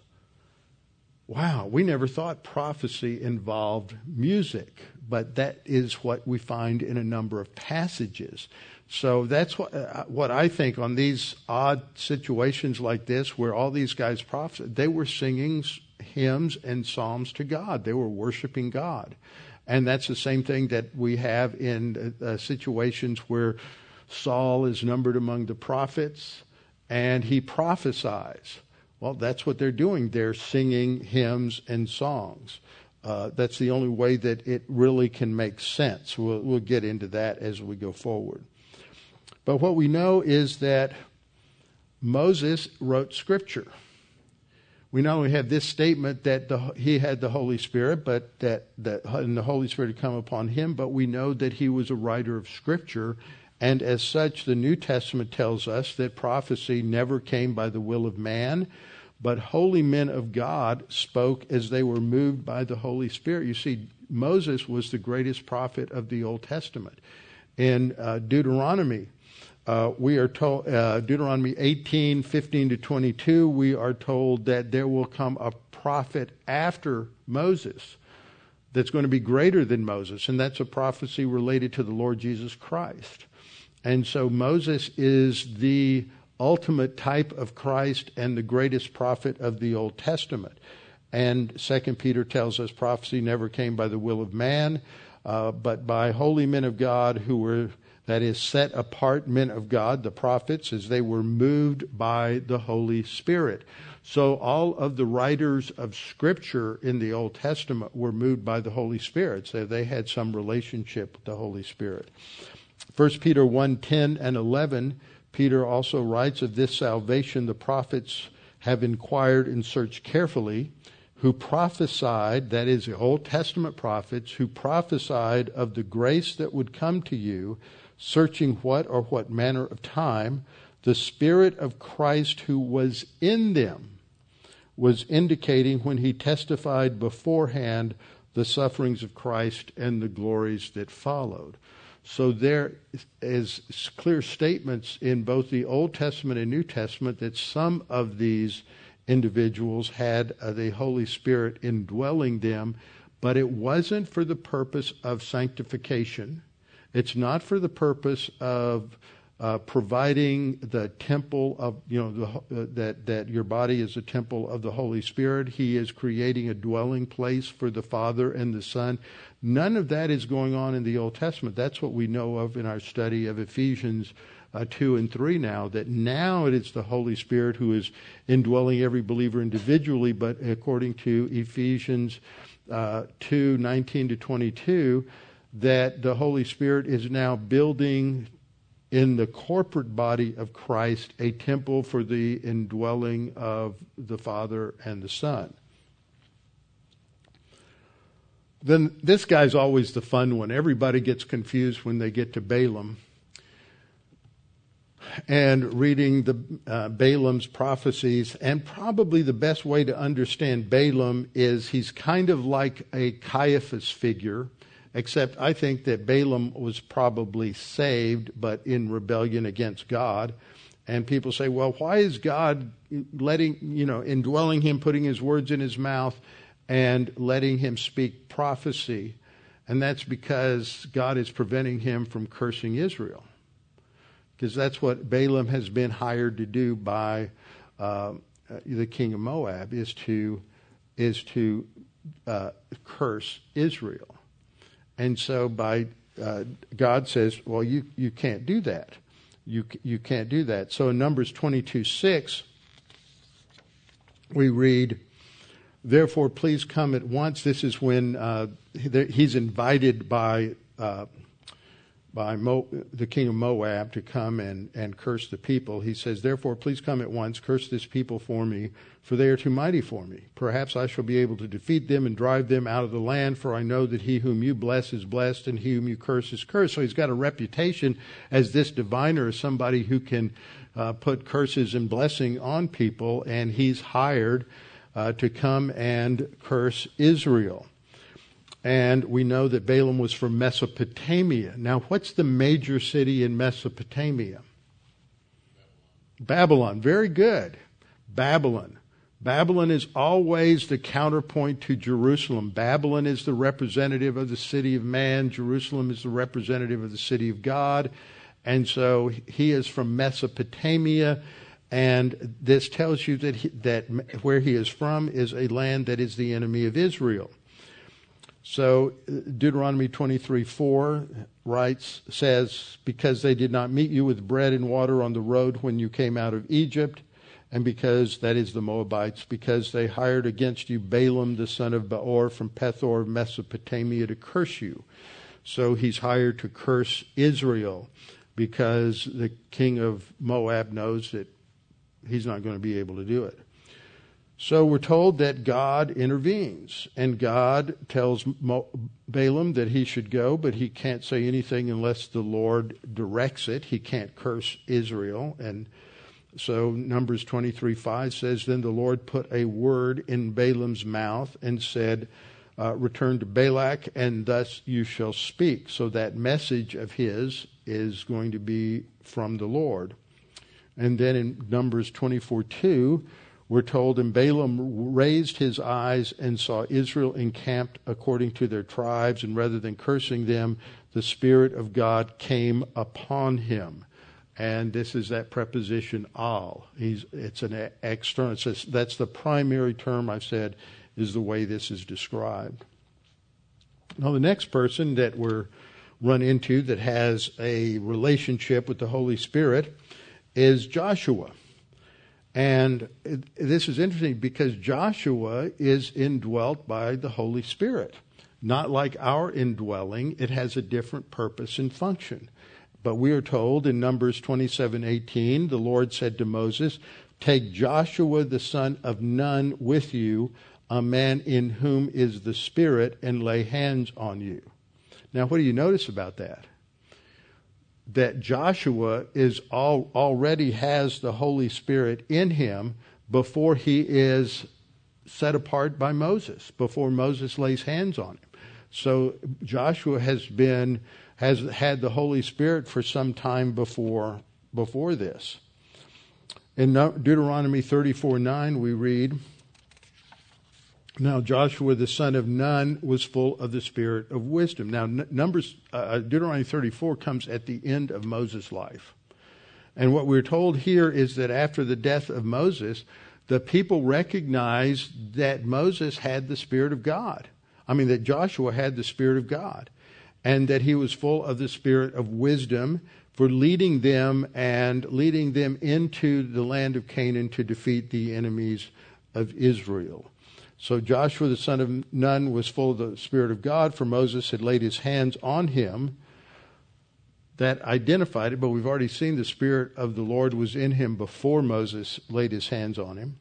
wow, we never thought prophecy involved music, but that is what we find in a number of passages. So that's what, uh, what I think on these odd situations like this, where all these guys prophesied, they were singing hymns and psalms to God. They were worshiping God. And that's the same thing that we have in uh, uh situations where Saul is numbered among the prophets and he prophesies. Well, that's what they're doing. They're singing hymns and songs. uh, that's the only way that it really can make sense. We'll, we'll get into that as we go forward. But what we know is that Moses wrote Scripture. We not only have this statement that the, he had the Holy Spirit, but that, that and the Holy Spirit had come upon him, but we know that he was a writer of Scripture. And as such, the New Testament tells us that prophecy never came by the will of man, but holy men of God spoke as they were moved by the Holy Spirit. You see, Moses was the greatest prophet of the Old Testament. In uh, Deuteronomy, uh, we are told, uh, Deuteronomy 18, 15 to 22, we are told that there will come a prophet after Moses that's going to be greater than Moses, and that's a prophecy related to the Lord Jesus Christ. And so Moses is the ultimate type of Christ and the greatest prophet of the Old Testament. And Second Peter tells us prophecy never came by the will of man, uh, but by holy men of God who were, that is, set apart men of God, the prophets, as they were moved by the Holy Spirit. So all of the writers of Scripture in the Old Testament were moved by the Holy Spirit. So they had some relationship with the Holy Spirit. 1 Peter 1 10 and 11 Peter also writes of this salvation the prophets have inquired and searched carefully, who prophesied, that is, the Old Testament prophets, who prophesied of the grace that would come to you, searching what or what manner of time the Spirit of Christ who was in them was indicating when he testified beforehand the sufferings of Christ and the glories that followed. So there is clear statements in both the Old Testament and New Testament that some of these individuals had the Holy Spirit indwelling them, but it wasn't for the purpose of sanctification. It's not for the purpose of uh, providing the temple of you know the, uh, that that your body is a temple of the Holy Spirit. He is creating a dwelling place for the Father and the Son. None of that is going on in the Old Testament. That's what we know of in our study of Ephesians uh, 2 and 3 now, that now it is the Holy Spirit who is indwelling every believer individually, but according to Ephesians uh, 2 19 to 22, that the Holy Spirit is now building in the corporate body of Christ a temple for the indwelling of the Father and the Son. Then this guy's always the fun one. Everybody gets confused when they get to Balaam. And reading the uh, Balaam's prophecies, and probably the best way to understand Balaam is he's kind of like a Caiaphas figure, except I think that Balaam was probably saved, but in rebellion against God. And people say, well, why is God letting, you know, indwelling him, putting his words in his mouth, and letting him speak prophecy. And that's because God is preventing him from cursing Israel. Because that's what Balaam has been hired to do by uh, the king of Moab is to is to uh, curse Israel. And so by uh, God says, well, you, you can't do that. You, you can't do that. So in Numbers 22 6, we read, Therefore, please come at once. This is when uh, he's invited by uh, by Mo, the king of Moab to come and, and curse the people. He says, Therefore, please come at once, curse this people for me, for they are too mighty for me. Perhaps I shall be able to defeat them and drive them out of the land, for I know that he whom you bless is blessed, and he whom you curse is cursed. So he's got a reputation as this diviner, as somebody who can uh, put curses and blessing on people, and he's hired uh, to come and curse Israel. And we know that Balaam was from Mesopotamia. Now, what's the major city in Mesopotamia? Babylon. Very good. Babylon. Babylon is always the counterpoint to Jerusalem. Babylon is the representative of the city of man. Jerusalem is the representative of the city of God. And so he is from Mesopotamia. And this tells you that, he, that where he is from is a land that is the enemy of Israel. So uh, Deuteronomy 23 4 writes, says, Because they did not meet you with bread and water on the road when you came out of Egypt, and because that is the Moabites, because they hired against you Balaam the son of Beor from Pethor of Mesopotamia to curse you. So he's hired to curse Israel because the king of Moab knows that he's not going to be able to do it. So we're told that God intervenes, and God tells Balaam that he should go, but he can't say anything unless the Lord directs it. He can't curse Israel. And so Numbers 23 5 says, Then the Lord put a word in Balaam's mouth and said, uh, Return to Balak, and thus you shall speak. So that message of his is going to be from the Lord. And then in Numbers 24 2, we're told, and Balaam raised his eyes and saw Israel encamped according to their tribes, and rather than cursing them, the Spirit of God came upon him. And this is that preposition al. He's, it's an external. It says, that's the primary term I've said is the way this is described. Now, the next person that we're run into that has a relationship with the Holy Spirit is Joshua. And this is interesting because Joshua is indwelt by the Holy Spirit. Not like our indwelling, it has a different purpose and function. But we are told in Numbers 27:18, the Lord said to Moses, "Take Joshua the son of Nun with you, a man in whom is the Spirit, and lay hands on you." Now, what do you notice about that? That Joshua is all, already has the Holy Spirit in him before he is set apart by Moses, before Moses lays hands on him. So Joshua has been has had the Holy Spirit for some time before before this. In Deuteronomy 34 9, we read, now Joshua the son of Nun was full of the spirit of wisdom. Now Numbers uh, uh, Deuteronomy 34 comes at the end of Moses' life. And what we're told here is that after the death of Moses, the people recognized that Moses had the spirit of God. I mean that Joshua had the spirit of God and that he was full of the spirit of wisdom for leading them and leading them into the land of Canaan to defeat the enemies of Israel. So Joshua the son of Nun was full of the Spirit of God, for Moses had laid his hands on him. That identified it, but we've already seen the Spirit of the Lord was in him before Moses laid his hands on him.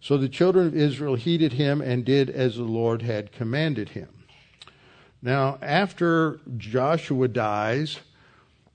So the children of Israel heeded him and did as the Lord had commanded him. Now, after Joshua dies,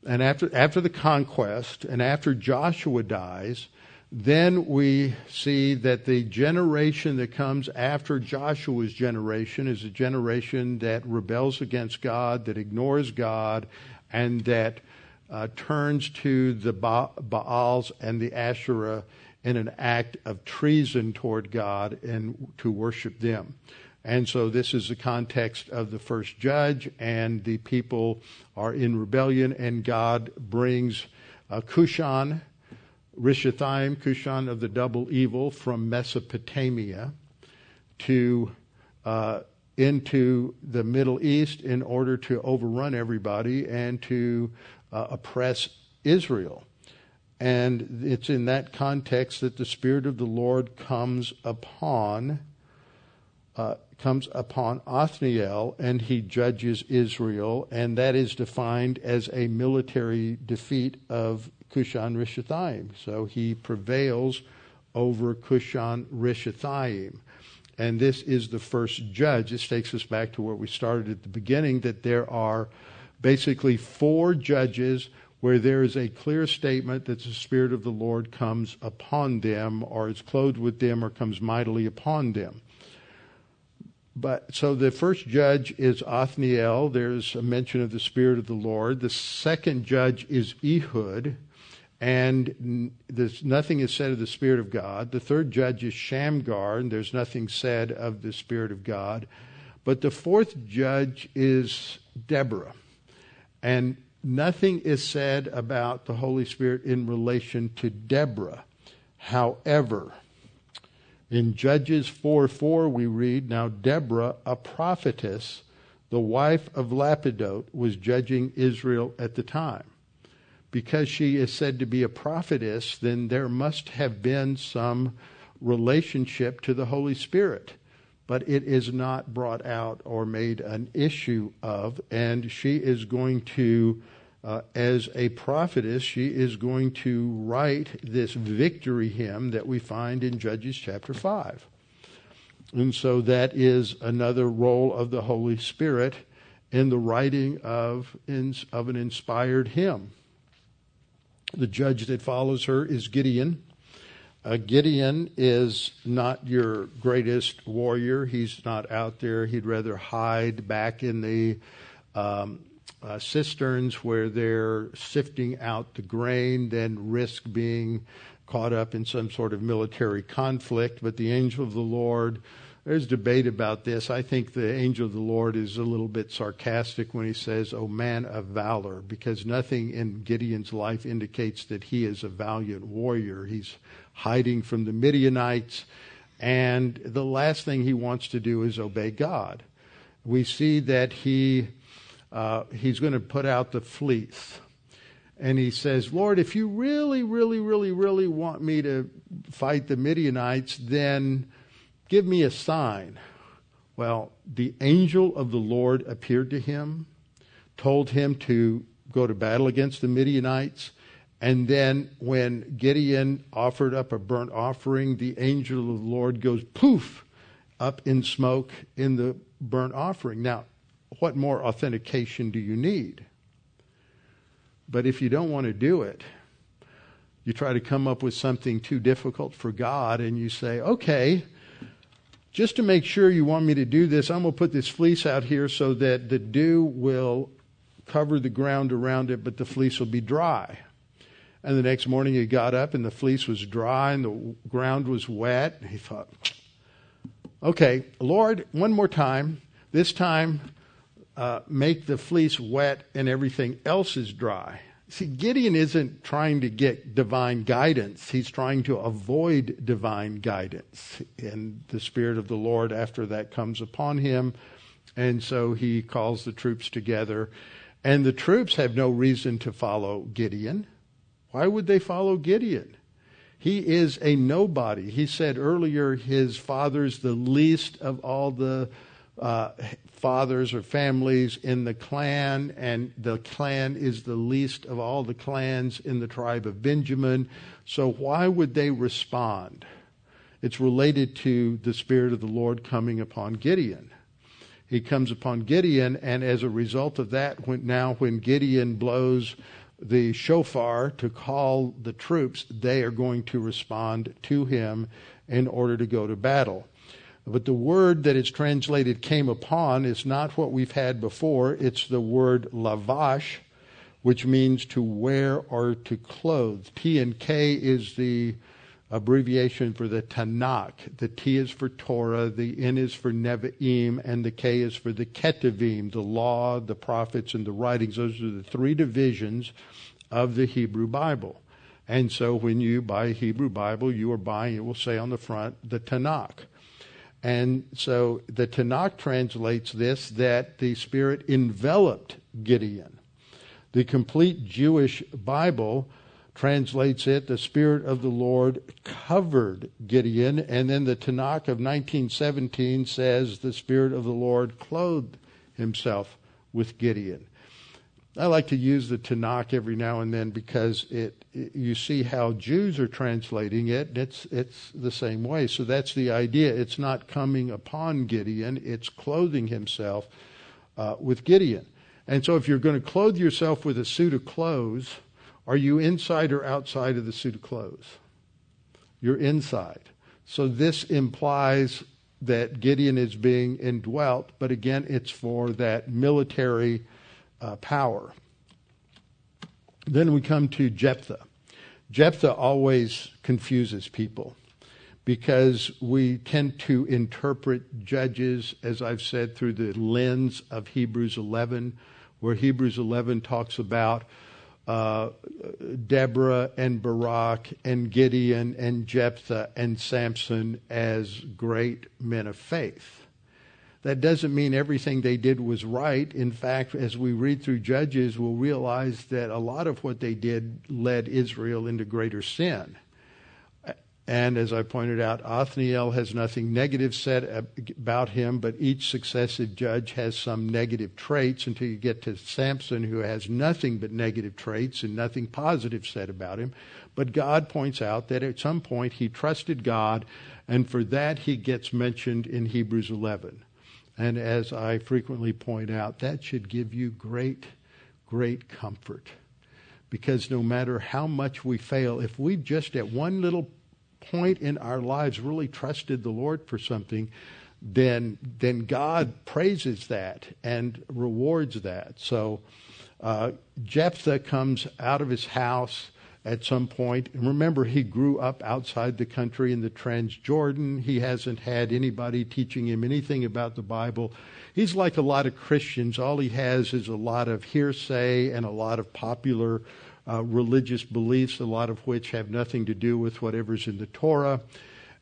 and after, after the conquest, and after Joshua dies, then we see that the generation that comes after Joshua's generation is a generation that rebels against God, that ignores God, and that uh, turns to the ba- Baals and the Asherah in an act of treason toward God and to worship them. And so this is the context of the first judge, and the people are in rebellion, and God brings uh, Cushan Rishathaim, Cushan of the double evil, from Mesopotamia to uh, into the Middle East in order to overrun everybody and to uh, oppress Israel. And it's in that context that the Spirit of the Lord comes upon uh, comes upon Othniel and he judges Israel, and that is defined as a military defeat of Cushan Rishathaim. So he prevails over Cushan Rishathaim. And this is the first judge. This takes us back to where we started at the beginning that there are basically four judges where there is a clear statement that the Spirit of the Lord comes upon them, or is clothed with them, or comes mightily upon them. But so the first judge is Othniel. There's a mention of the Spirit of the Lord. The second judge is Ehud and there's nothing is said of the Spirit of God. The third judge is Shamgar, and there's nothing said of the Spirit of God. But the fourth judge is Deborah, and nothing is said about the Holy Spirit in relation to Deborah. However, in Judges 4 4, we read, Now Deborah, a prophetess, the wife of Lapidoth, was judging Israel at the time. because she is said to be a prophetess, then there must have been some relationship to the Holy Spirit. But it is not brought out or made an issue of, and she is going to, uh, as a prophetess, she is going to write this victory hymn that we find in Judges chapter 5. And so that is another role of the Holy Spirit in the writing of, of an inspired hymn. The judge that follows her is Gideon. Uh, Gideon is not your greatest warrior. He's not out there. He'd rather hide back in the um, uh, cisterns where they're sifting out the grain then risk being caught up in some sort of military conflict. But the angel of the Lord there's debate about this. I think the angel of the Lord is a little bit sarcastic when he says, "O man of valor," because nothing in Gideon's life indicates that he is a valiant warrior. He's hiding from the Midianites, and the last thing he wants to do is obey God. We see that he uh, he's going to put out the fleece. And he says, Lord, if you really, really, really, really want me to fight the Midianites, then Give me a sign. Well, the angel of the Lord appeared to him, told him to go to battle against the Midianites. And then when Gideon offered up a burnt offering, the angel of the Lord goes poof up in smoke in the burnt offering. Now, what more authentication do you need? But if you don't want to do it, you try to come up with something too difficult for God and you say, okay, just to make sure you want me to do this, I'm going to put this fleece out here so that the dew will cover the ground around it, but the fleece will be dry. And the next morning he got up and the fleece was dry and the ground was wet. He thought, okay, Lord, one more time. This time, uh, make the fleece wet and everything else is dry. See, Gideon isn't trying to get divine guidance. He's trying to avoid divine guidance. And the Spirit of the Lord, after that, comes upon him. And so he calls the troops together. And the troops have no reason to follow Gideon. Why would they follow Gideon? He is a nobody. He said earlier his father's the least of all the uh, fathers or families in the clan, and the clan is the least of all the clans in the tribe of Benjamin. So, why would they respond? It's related to the Spirit of the Lord coming upon Gideon. He comes upon Gideon, and as a result of that, when, now when Gideon blows the shofar to call the troops, they are going to respond to him in order to go to battle. But the word that is translated came upon is not what we've had before. It's the word lavash, which means to wear or to clothe. T and K is the abbreviation for the Tanakh. The T is for Torah, the N is for Nevi'im, and the K is for the Ketuvim, the law, the prophets, and the writings. Those are the three divisions of the Hebrew Bible. And so when you buy a Hebrew Bible, you are buying, it will say on the front, the Tanakh. And so the Tanakh translates this that the Spirit enveloped Gideon. The complete Jewish Bible translates it, the Spirit of the Lord covered Gideon. And then the Tanakh of 1917 says the Spirit of the Lord clothed himself with Gideon. I like to use the Tanakh every now and then because it, you see how Jews are translating it. It's it's the same way. So that's the idea. It's not coming upon Gideon. It's clothing himself uh, with Gideon. And so if you're going to clothe yourself with a suit of clothes, are you inside or outside of the suit of clothes? You're inside. So this implies that Gideon is being indwelt, but again, it's for that military uh, power. Then we come to Jephthah. Jephthah always confuses people because we tend to interpret judges, as I've said, through the lens of Hebrews 11, where Hebrews 11 talks about uh, Deborah and Barak and Gideon and Jephthah and Samson as great men of faith. That doesn't mean everything they did was right. In fact, as we read through Judges, we'll realize that a lot of what they did led Israel into greater sin. And as I pointed out, Othniel has nothing negative said about him, but each successive judge has some negative traits until you get to Samson, who has nothing but negative traits and nothing positive said about him. But God points out that at some point he trusted God, and for that he gets mentioned in Hebrews 11. And as I frequently point out, that should give you great, great comfort. Because no matter how much we fail, if we just at one little point in our lives really trusted the Lord for something, then then God praises that and rewards that. So uh, Jephthah comes out of his house at some point. And remember, he grew up outside the country in the Transjordan. He hasn't had anybody teaching him anything about the Bible. He's like a lot of Christians. All he has is a lot of hearsay and a lot of popular uh, religious beliefs, a lot of which have nothing to do with whatever's in the Torah.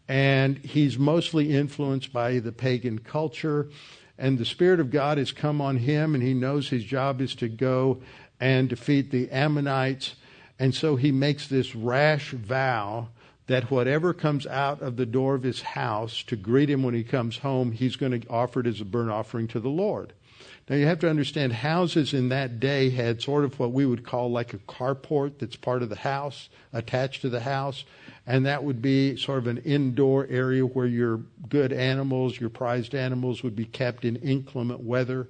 And he's mostly influenced by the pagan culture. And the Spirit of God has come on him, and he knows his job is to go and defeat the Ammonites. And so he makes this rash vow that whatever comes out of the door of his house to greet him when he comes home, he's going to offer it as a burnt offering to the Lord. Now you have to understand houses in that day had sort of what we would call like a carport that's part of the house, attached to the house. And that would be sort of an indoor area where your good animals, your prized animals would be kept in inclement weather.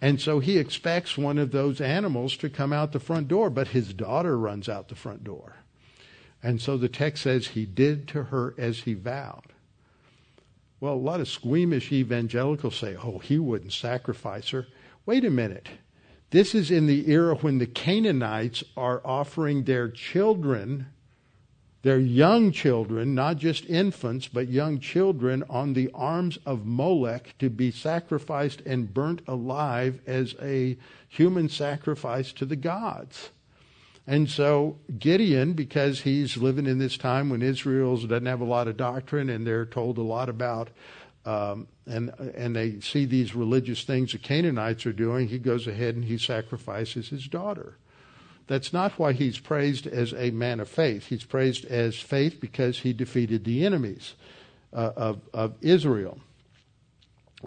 And so he expects one of those animals to come out the front door, but his daughter runs out the front door. And so the text says he did to her as he vowed. Well, a lot of squeamish evangelicals say, oh, he wouldn't sacrifice her. Wait a minute. This is in the era when the Canaanites are offering their children, their young children, not just infants, but young children, on the arms of Molech to be sacrificed and burnt alive as a human sacrifice to the gods. And so Gideon, because he's living in this time when Israel doesn't have a lot of doctrine and they're told a lot about, um, and and they see these religious things the Canaanites are doing, he goes ahead and he sacrifices his daughter. That's not why he's praised as a man of faith. He's praised as faith because he defeated the enemies uh, of of Israel.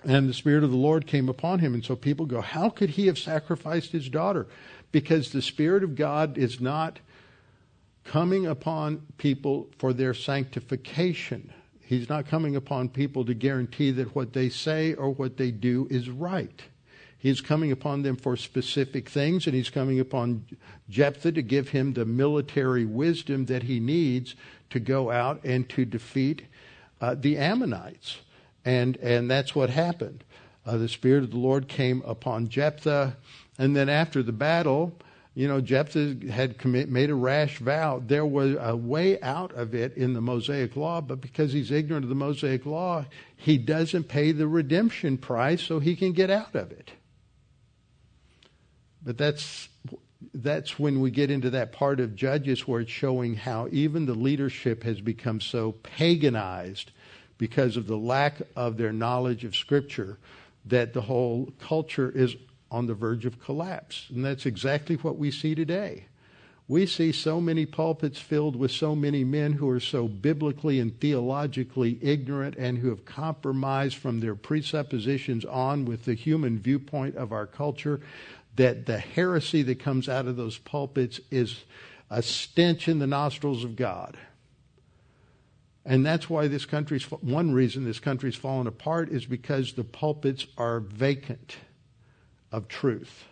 And the Spirit of the Lord came upon him. And so people go, How could he have sacrificed his daughter? because the Spirit of God is not coming upon people for their sanctification. He's not coming upon people to guarantee that what they say or what they do is right. He's coming upon them for specific things, and he's coming upon Jephthah to give him the military wisdom that he needs to go out and to defeat uh, the Ammonites. And, and that's what happened. Uh, the Spirit of the Lord came upon Jephthah. And then after the battle, you know, Jephthah had commit, made a rash vow. There was a way out of it in the Mosaic law, but because he's ignorant of the Mosaic law, he doesn't pay the redemption price so he can get out of it. But that's that's when we get into that part of Judges where it's showing how even the leadership has become so paganized because of the lack of their knowledge of Scripture that the whole culture is on the verge of collapse. And that's exactly what we see today. We see so many pulpits filled with so many men who are so biblically and theologically ignorant and who have compromised from their presuppositions on with the human viewpoint of our culture that the heresy that comes out of those pulpits is a stench in the nostrils of God. And that's why this country's, one reason this country's fallen apart is because the pulpits are vacant of truth.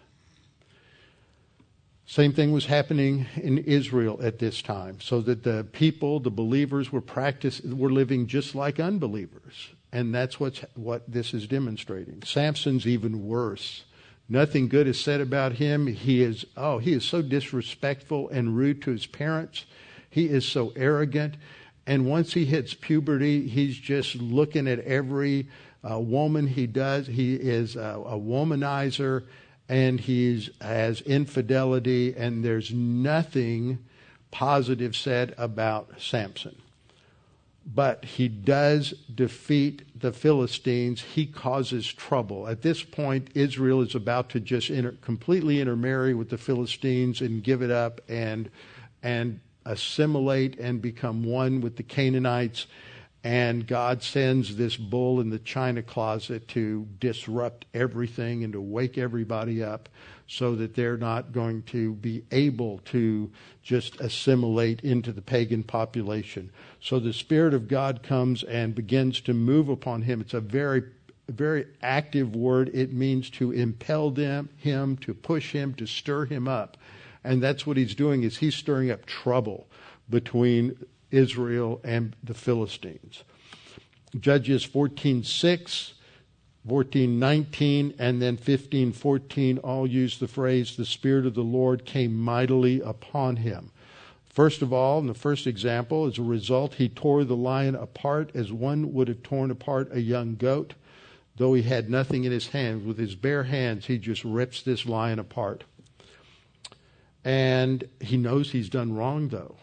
Same thing was happening in Israel at this time, so that the people, the believers, were practice were living just like unbelievers, and that's what's, what this is demonstrating. Samson's even worse. Nothing good is said about him. He is oh, he is so disrespectful and rude to his parents. He is so arrogant, and once he hits puberty, he's just looking at every uh, woman he does. He is a, a womanizer and he has infidelity, and there's nothing positive said about Samson. But he does defeat the Philistines. He causes trouble. At this point, Israel is about to just inter- completely intermarry with the Philistines and give it up and and assimilate and become one with the Canaanites. And God sends this bull in the china closet to disrupt everything and to wake everybody up so that they're not going to be able to just assimilate into the pagan population. So the Spirit of God comes and begins to move upon him. It's a very very active word. It means to impel them, him, to push him, to stir him up. And that's what he's doing is he's stirring up trouble between Israel and the Philistines. Judges 14:6 14:19 and then 15:14 all use the phrase the spirit of the Lord came mightily upon him. First of all, in the first example, as a result, he tore the lion apart as one would have torn apart a young goat, though he had nothing in his hands. With his bare hands, he just rips this lion apart. And he knows he's done wrong, though,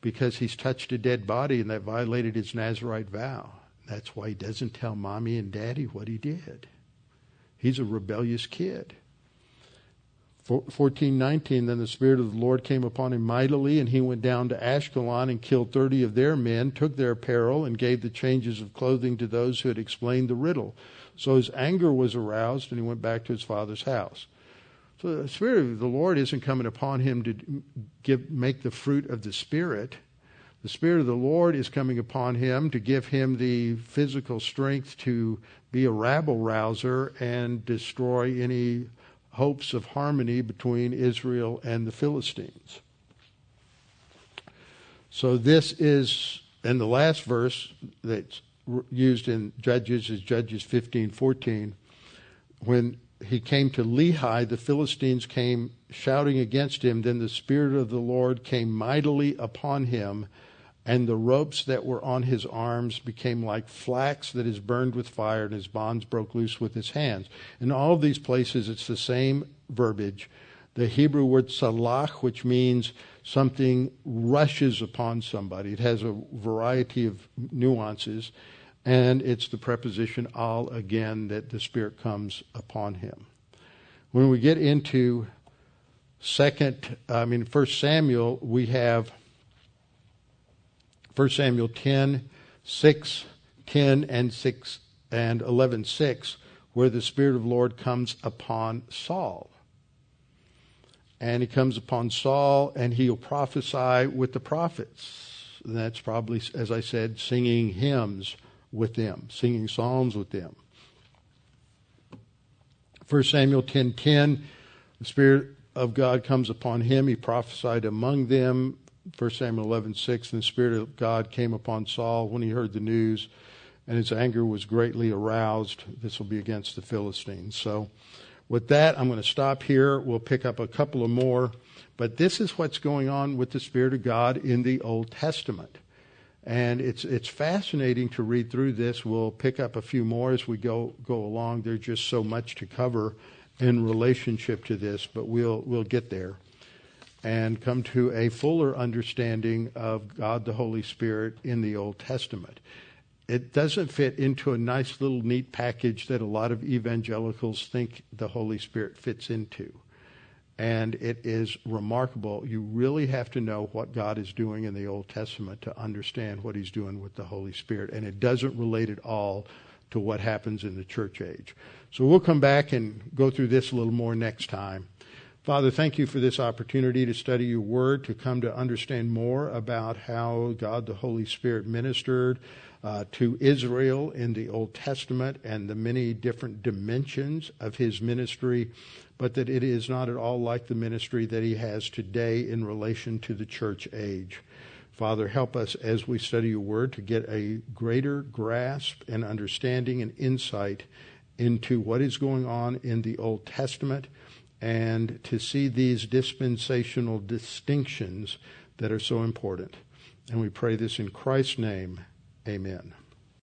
because he's touched a dead body and that violated his Nazarite vow. That's why he doesn't tell mommy and daddy what he did. He's a rebellious kid. 1419 Then the Spirit of the Lord came upon him mightily, and he went down to Ashkelon and killed 30 of their men, took their apparel, and gave the changes of clothing to those who had explained the riddle. So his anger was aroused, and he went back to his father's house. So the Spirit of the Lord isn't coming upon him to give, make the fruit of the Spirit the Spirit of the Lord is coming upon him to give him the physical strength to be a rabble rouser and destroy any hopes of harmony between Israel and the Philistines. So this is, and the last verse that's used in Judges is Judges 15:14. When he came to Lehi, the Philistines came shouting against him. Then the Spirit of the Lord came mightily upon him and the ropes that were on his arms became like flax that is burned with fire, and his bonds broke loose with his hands. In all of these places, it's the same verbiage. The Hebrew word salach, which means something rushes upon somebody. It has a variety of nuances, and it's the preposition al again that the Spirit comes upon him. When we get into second, I mean, First Samuel, we have 1 Samuel 10, 6, 10, and 6, and 11, 6, where the Spirit of the Lord comes upon Saul. And he comes upon Saul, and he'll prophesy with the prophets. And that's probably, as I said, singing hymns with them, singing psalms with them. 1 Samuel 10:10, 10, 10, the Spirit of God comes upon him. He prophesied among them. 1 Samuel 11, 6, and the Spirit of God came upon Saul when he heard the news, and his anger was greatly aroused. This will be against the Philistines. So, with that, I'm going to stop here. We'll pick up a couple of more. But this is what's going on with the Spirit of God in the Old Testament. And it's, it's fascinating to read through this. We'll pick up a few more as we go, go along. There's just so much to cover in relationship to this, but we'll, we'll get there and come to a fuller understanding of God the Holy Spirit in the Old Testament. It doesn't fit into a nice little neat package that a lot of evangelicals think the Holy Spirit fits into. And it is remarkable. You really have to know what God is doing in the Old Testament to understand what He's doing with the Holy Spirit. And it doesn't relate at all to what happens in the church age. So we'll come back and go through this a little more next time. Father, thank you for this opportunity to study your word, to come to understand more about how God the Holy Spirit ministered uh, to Israel in the Old Testament and the many different dimensions of his ministry, but that it is not at all like the ministry that he has today in relation to the church age. Father, help us as we study your word to get a greater grasp and understanding and insight into what is going on in the Old Testament and to see these dispensational distinctions that are so important. And we pray this in Christ's name. Amen.